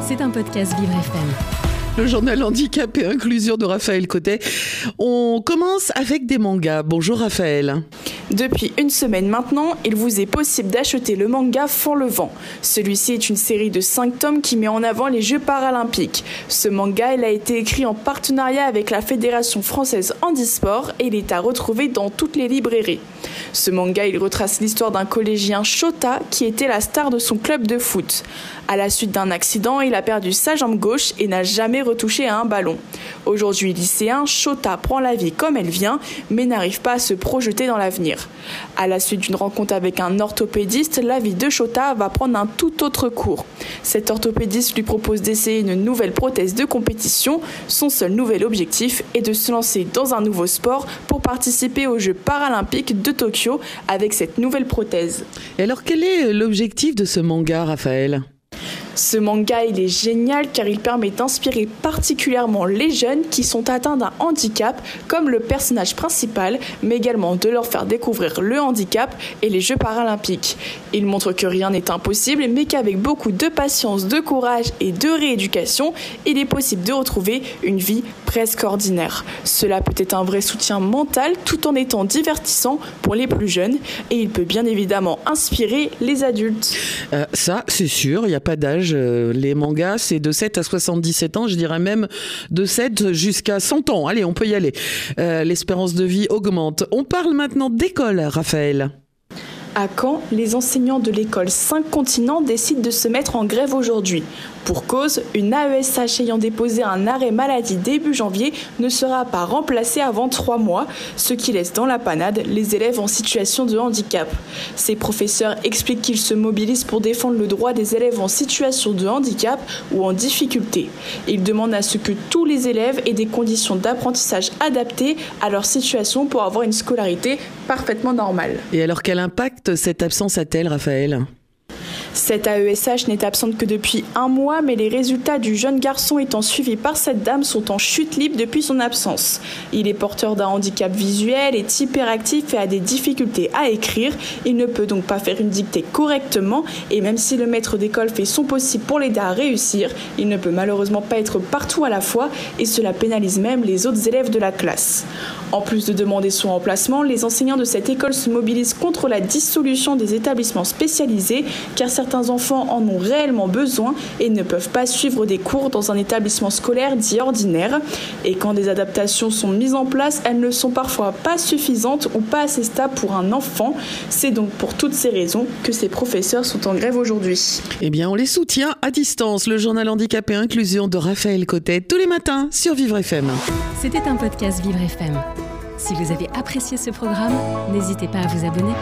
C'est un podcast Vivre FM. Le journal handicap et inclusion de Raphaël Cotet. On commence avec des mangas. Bonjour Raphaël. Depuis une semaine maintenant, il vous est possible d'acheter le manga Fond le vent. Celui-ci est une série de 5 tomes qui met en avant les Jeux paralympiques. Ce manga, il a été écrit en partenariat avec la Fédération française handisport et il est à retrouver dans toutes les librairies. Ce manga, il retrace l'histoire d'un collégien Shota qui était la star de son club de foot. À la suite d'un accident, il a perdu sa jambe gauche et n'a jamais retouché à un ballon. Aujourd'hui lycéen, Shota prend la vie comme elle vient, mais n'arrive pas à se projeter dans l'avenir. À la suite d'une rencontre avec un orthopédiste, la vie de Shota va prendre un tout autre cours. Cet orthopédiste lui propose d'essayer une nouvelle prothèse de compétition. Son seul nouvel objectif est de se lancer dans un nouveau sport pour participer aux Jeux paralympiques de Tokyo avec cette nouvelle prothèse. Et alors quel est l'objectif de ce manga, Raphaël? Ce manga, il est génial car il permet d'inspirer particulièrement les jeunes qui sont atteints d'un handicap, comme le personnage principal, mais également de leur faire découvrir le handicap et les Jeux paralympiques. Il montre que rien n'est impossible, mais qu'avec beaucoup de patience, de courage et de rééducation, il est possible de retrouver une vie presque ordinaire. Cela peut être un vrai soutien mental tout en étant divertissant pour les plus jeunes et il peut bien évidemment inspirer les adultes. Euh, ça, c'est sûr, il n'y a pas d'âge euh, les mangas, c'est de 7 à 77 ans, je dirais même de 7 jusqu'à 100 ans. Allez, on peut y aller. Euh, l'espérance de vie augmente. On parle maintenant d'école, Raphaël. À Caen, les enseignants de l'école 5 continents décident de se mettre en grève aujourd'hui? Pour cause, une AESH ayant déposé un arrêt maladie début janvier ne sera pas remplacée avant trois mois, ce qui laisse dans la panade les élèves en situation de handicap. Ces professeurs expliquent qu'ils se mobilisent pour défendre le droit des élèves en situation de handicap ou en difficulté. Ils demandent à ce que tous les élèves aient des conditions d'apprentissage adaptées à leur situation pour avoir une scolarité parfaitement normale. Et alors quel impact cette absence a-t-elle, Raphaël? Cette AESH n'est absente que depuis un mois, mais les résultats du jeune garçon étant suivis par cette dame sont en chute libre depuis son absence. Il est porteur d'un handicap visuel, est hyperactif et a des difficultés à écrire. Il ne peut donc pas faire une dictée correctement et même si le maître d'école fait son possible pour l'aider à réussir, il ne peut malheureusement pas être partout à la fois et cela pénalise même les autres élèves de la classe. En plus de demander son remplacement, les enseignants de cette école se mobilisent contre la dissolution des établissements spécialisés car certains enfants en ont réellement besoin et ne peuvent pas suivre des cours dans un établissement scolaire dit ordinaire. Et quand des adaptations sont mises en place, elles ne sont parfois pas suffisantes ou pas assez stables pour un enfant. C'est donc pour toutes ces raisons que ces professeurs sont en grève aujourd'hui. Eh bien, on les soutient à distance. Le journal Handicap et Inclusion de Raphaël Cotet tous les matins sur Vivre FM. C'était un podcast Vivre FM. Si vous avez apprécié ce programme, n'hésitez pas à vous abonner.